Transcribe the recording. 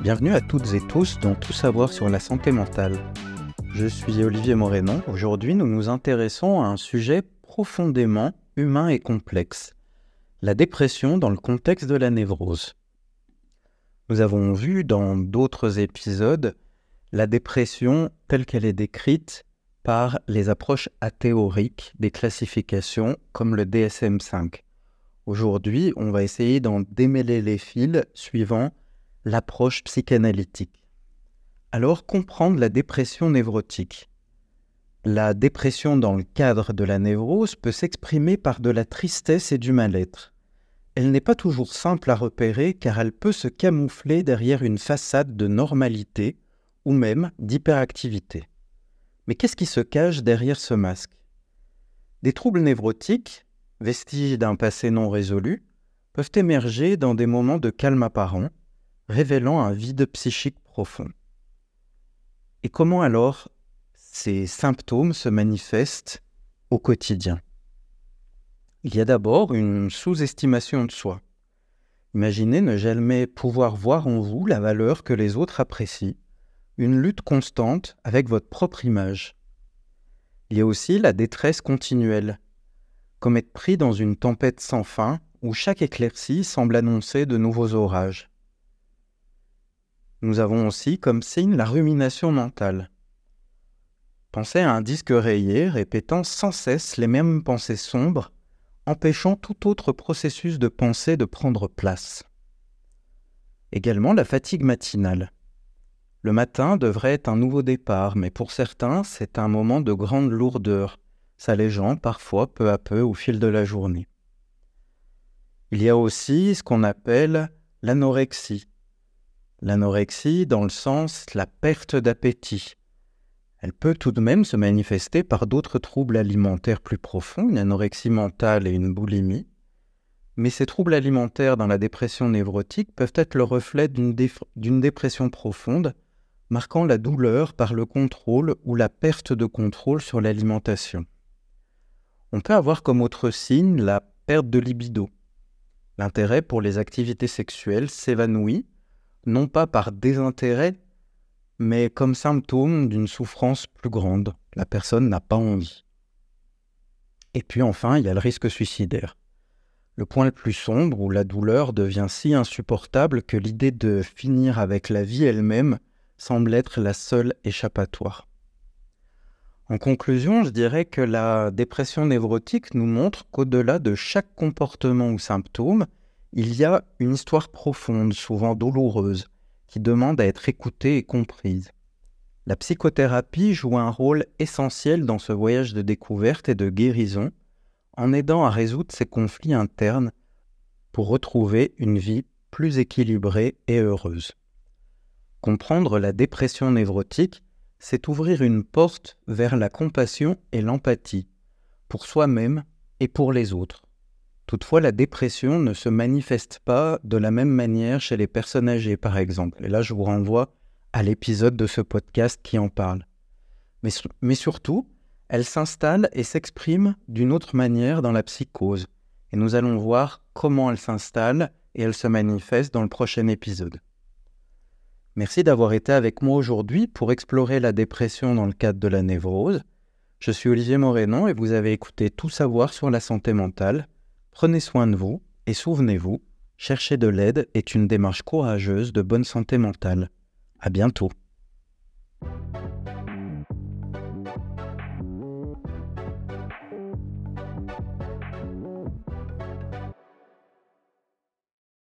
Bienvenue à toutes et tous dans Tout savoir sur la santé mentale. Je suis Olivier Morénon. Aujourd'hui, nous nous intéressons à un sujet profondément humain et complexe, la dépression dans le contexte de la névrose. Nous avons vu dans d'autres épisodes la dépression telle qu'elle est décrite par les approches athéoriques des classifications comme le DSM5. Aujourd'hui, on va essayer d'en démêler les fils suivant l'approche psychanalytique. Alors, comprendre la dépression névrotique. La dépression dans le cadre de la névrose peut s'exprimer par de la tristesse et du mal-être. Elle n'est pas toujours simple à repérer car elle peut se camoufler derrière une façade de normalité ou même d'hyperactivité. Mais qu'est-ce qui se cache derrière ce masque? Des troubles névrotiques, vestiges d'un passé non résolu, peuvent émerger dans des moments de calme apparent, révélant un vide psychique profond. Et comment alors ces symptômes se manifestent au quotidien? Il y a d'abord une sous-estimation de soi. Imaginez ne jamais pouvoir voir en vous la valeur que les autres apprécient, une lutte constante avec votre propre image. Il y a aussi la détresse continuelle, comme être pris dans une tempête sans fin où chaque éclaircie semble annoncer de nouveaux orages. Nous avons aussi comme signe la rumination mentale. Pensez à un disque rayé répétant sans cesse les mêmes pensées sombres, empêchant tout autre processus de pensée de prendre place. Également la fatigue matinale. Le matin devrait être un nouveau départ, mais pour certains, c'est un moment de grande lourdeur, s'allégeant parfois peu à peu au fil de la journée. Il y a aussi ce qu'on appelle l'anorexie, L'anorexie dans le sens la perte d'appétit. Elle peut tout de même se manifester par d'autres troubles alimentaires plus profonds, une anorexie mentale et une boulimie. Mais ces troubles alimentaires dans la dépression névrotique peuvent être le reflet d'une dépression profonde, marquant la douleur par le contrôle ou la perte de contrôle sur l'alimentation. On peut avoir comme autre signe la perte de libido. L'intérêt pour les activités sexuelles s'évanouit non pas par désintérêt, mais comme symptôme d'une souffrance plus grande. La personne n'a pas envie. Et puis enfin, il y a le risque suicidaire. Le point le plus sombre où la douleur devient si insupportable que l'idée de finir avec la vie elle-même semble être la seule échappatoire. En conclusion, je dirais que la dépression névrotique nous montre qu'au-delà de chaque comportement ou symptôme, il y a une histoire profonde, souvent douloureuse, qui demande à être écoutée et comprise. La psychothérapie joue un rôle essentiel dans ce voyage de découverte et de guérison, en aidant à résoudre ces conflits internes pour retrouver une vie plus équilibrée et heureuse. Comprendre la dépression névrotique, c'est ouvrir une porte vers la compassion et l'empathie, pour soi-même et pour les autres. Toutefois, la dépression ne se manifeste pas de la même manière chez les personnes âgées, par exemple. Et là, je vous renvoie à l'épisode de ce podcast qui en parle. Mais, surtout, elle s'installe et s'exprime d'une autre manière dans la psychose. Et nous allons voir comment elle s'installe et elle se manifeste dans le prochain épisode. Merci d'avoir été avec moi aujourd'hui pour explorer la dépression dans le cadre de la névrose. Je suis Olivier Morénon et vous avez écouté Tout savoir sur la santé mentale Prenez soin de vous et souvenez-vous, chercher de l'aide est une démarche courageuse de bonne santé mentale. À bientôt.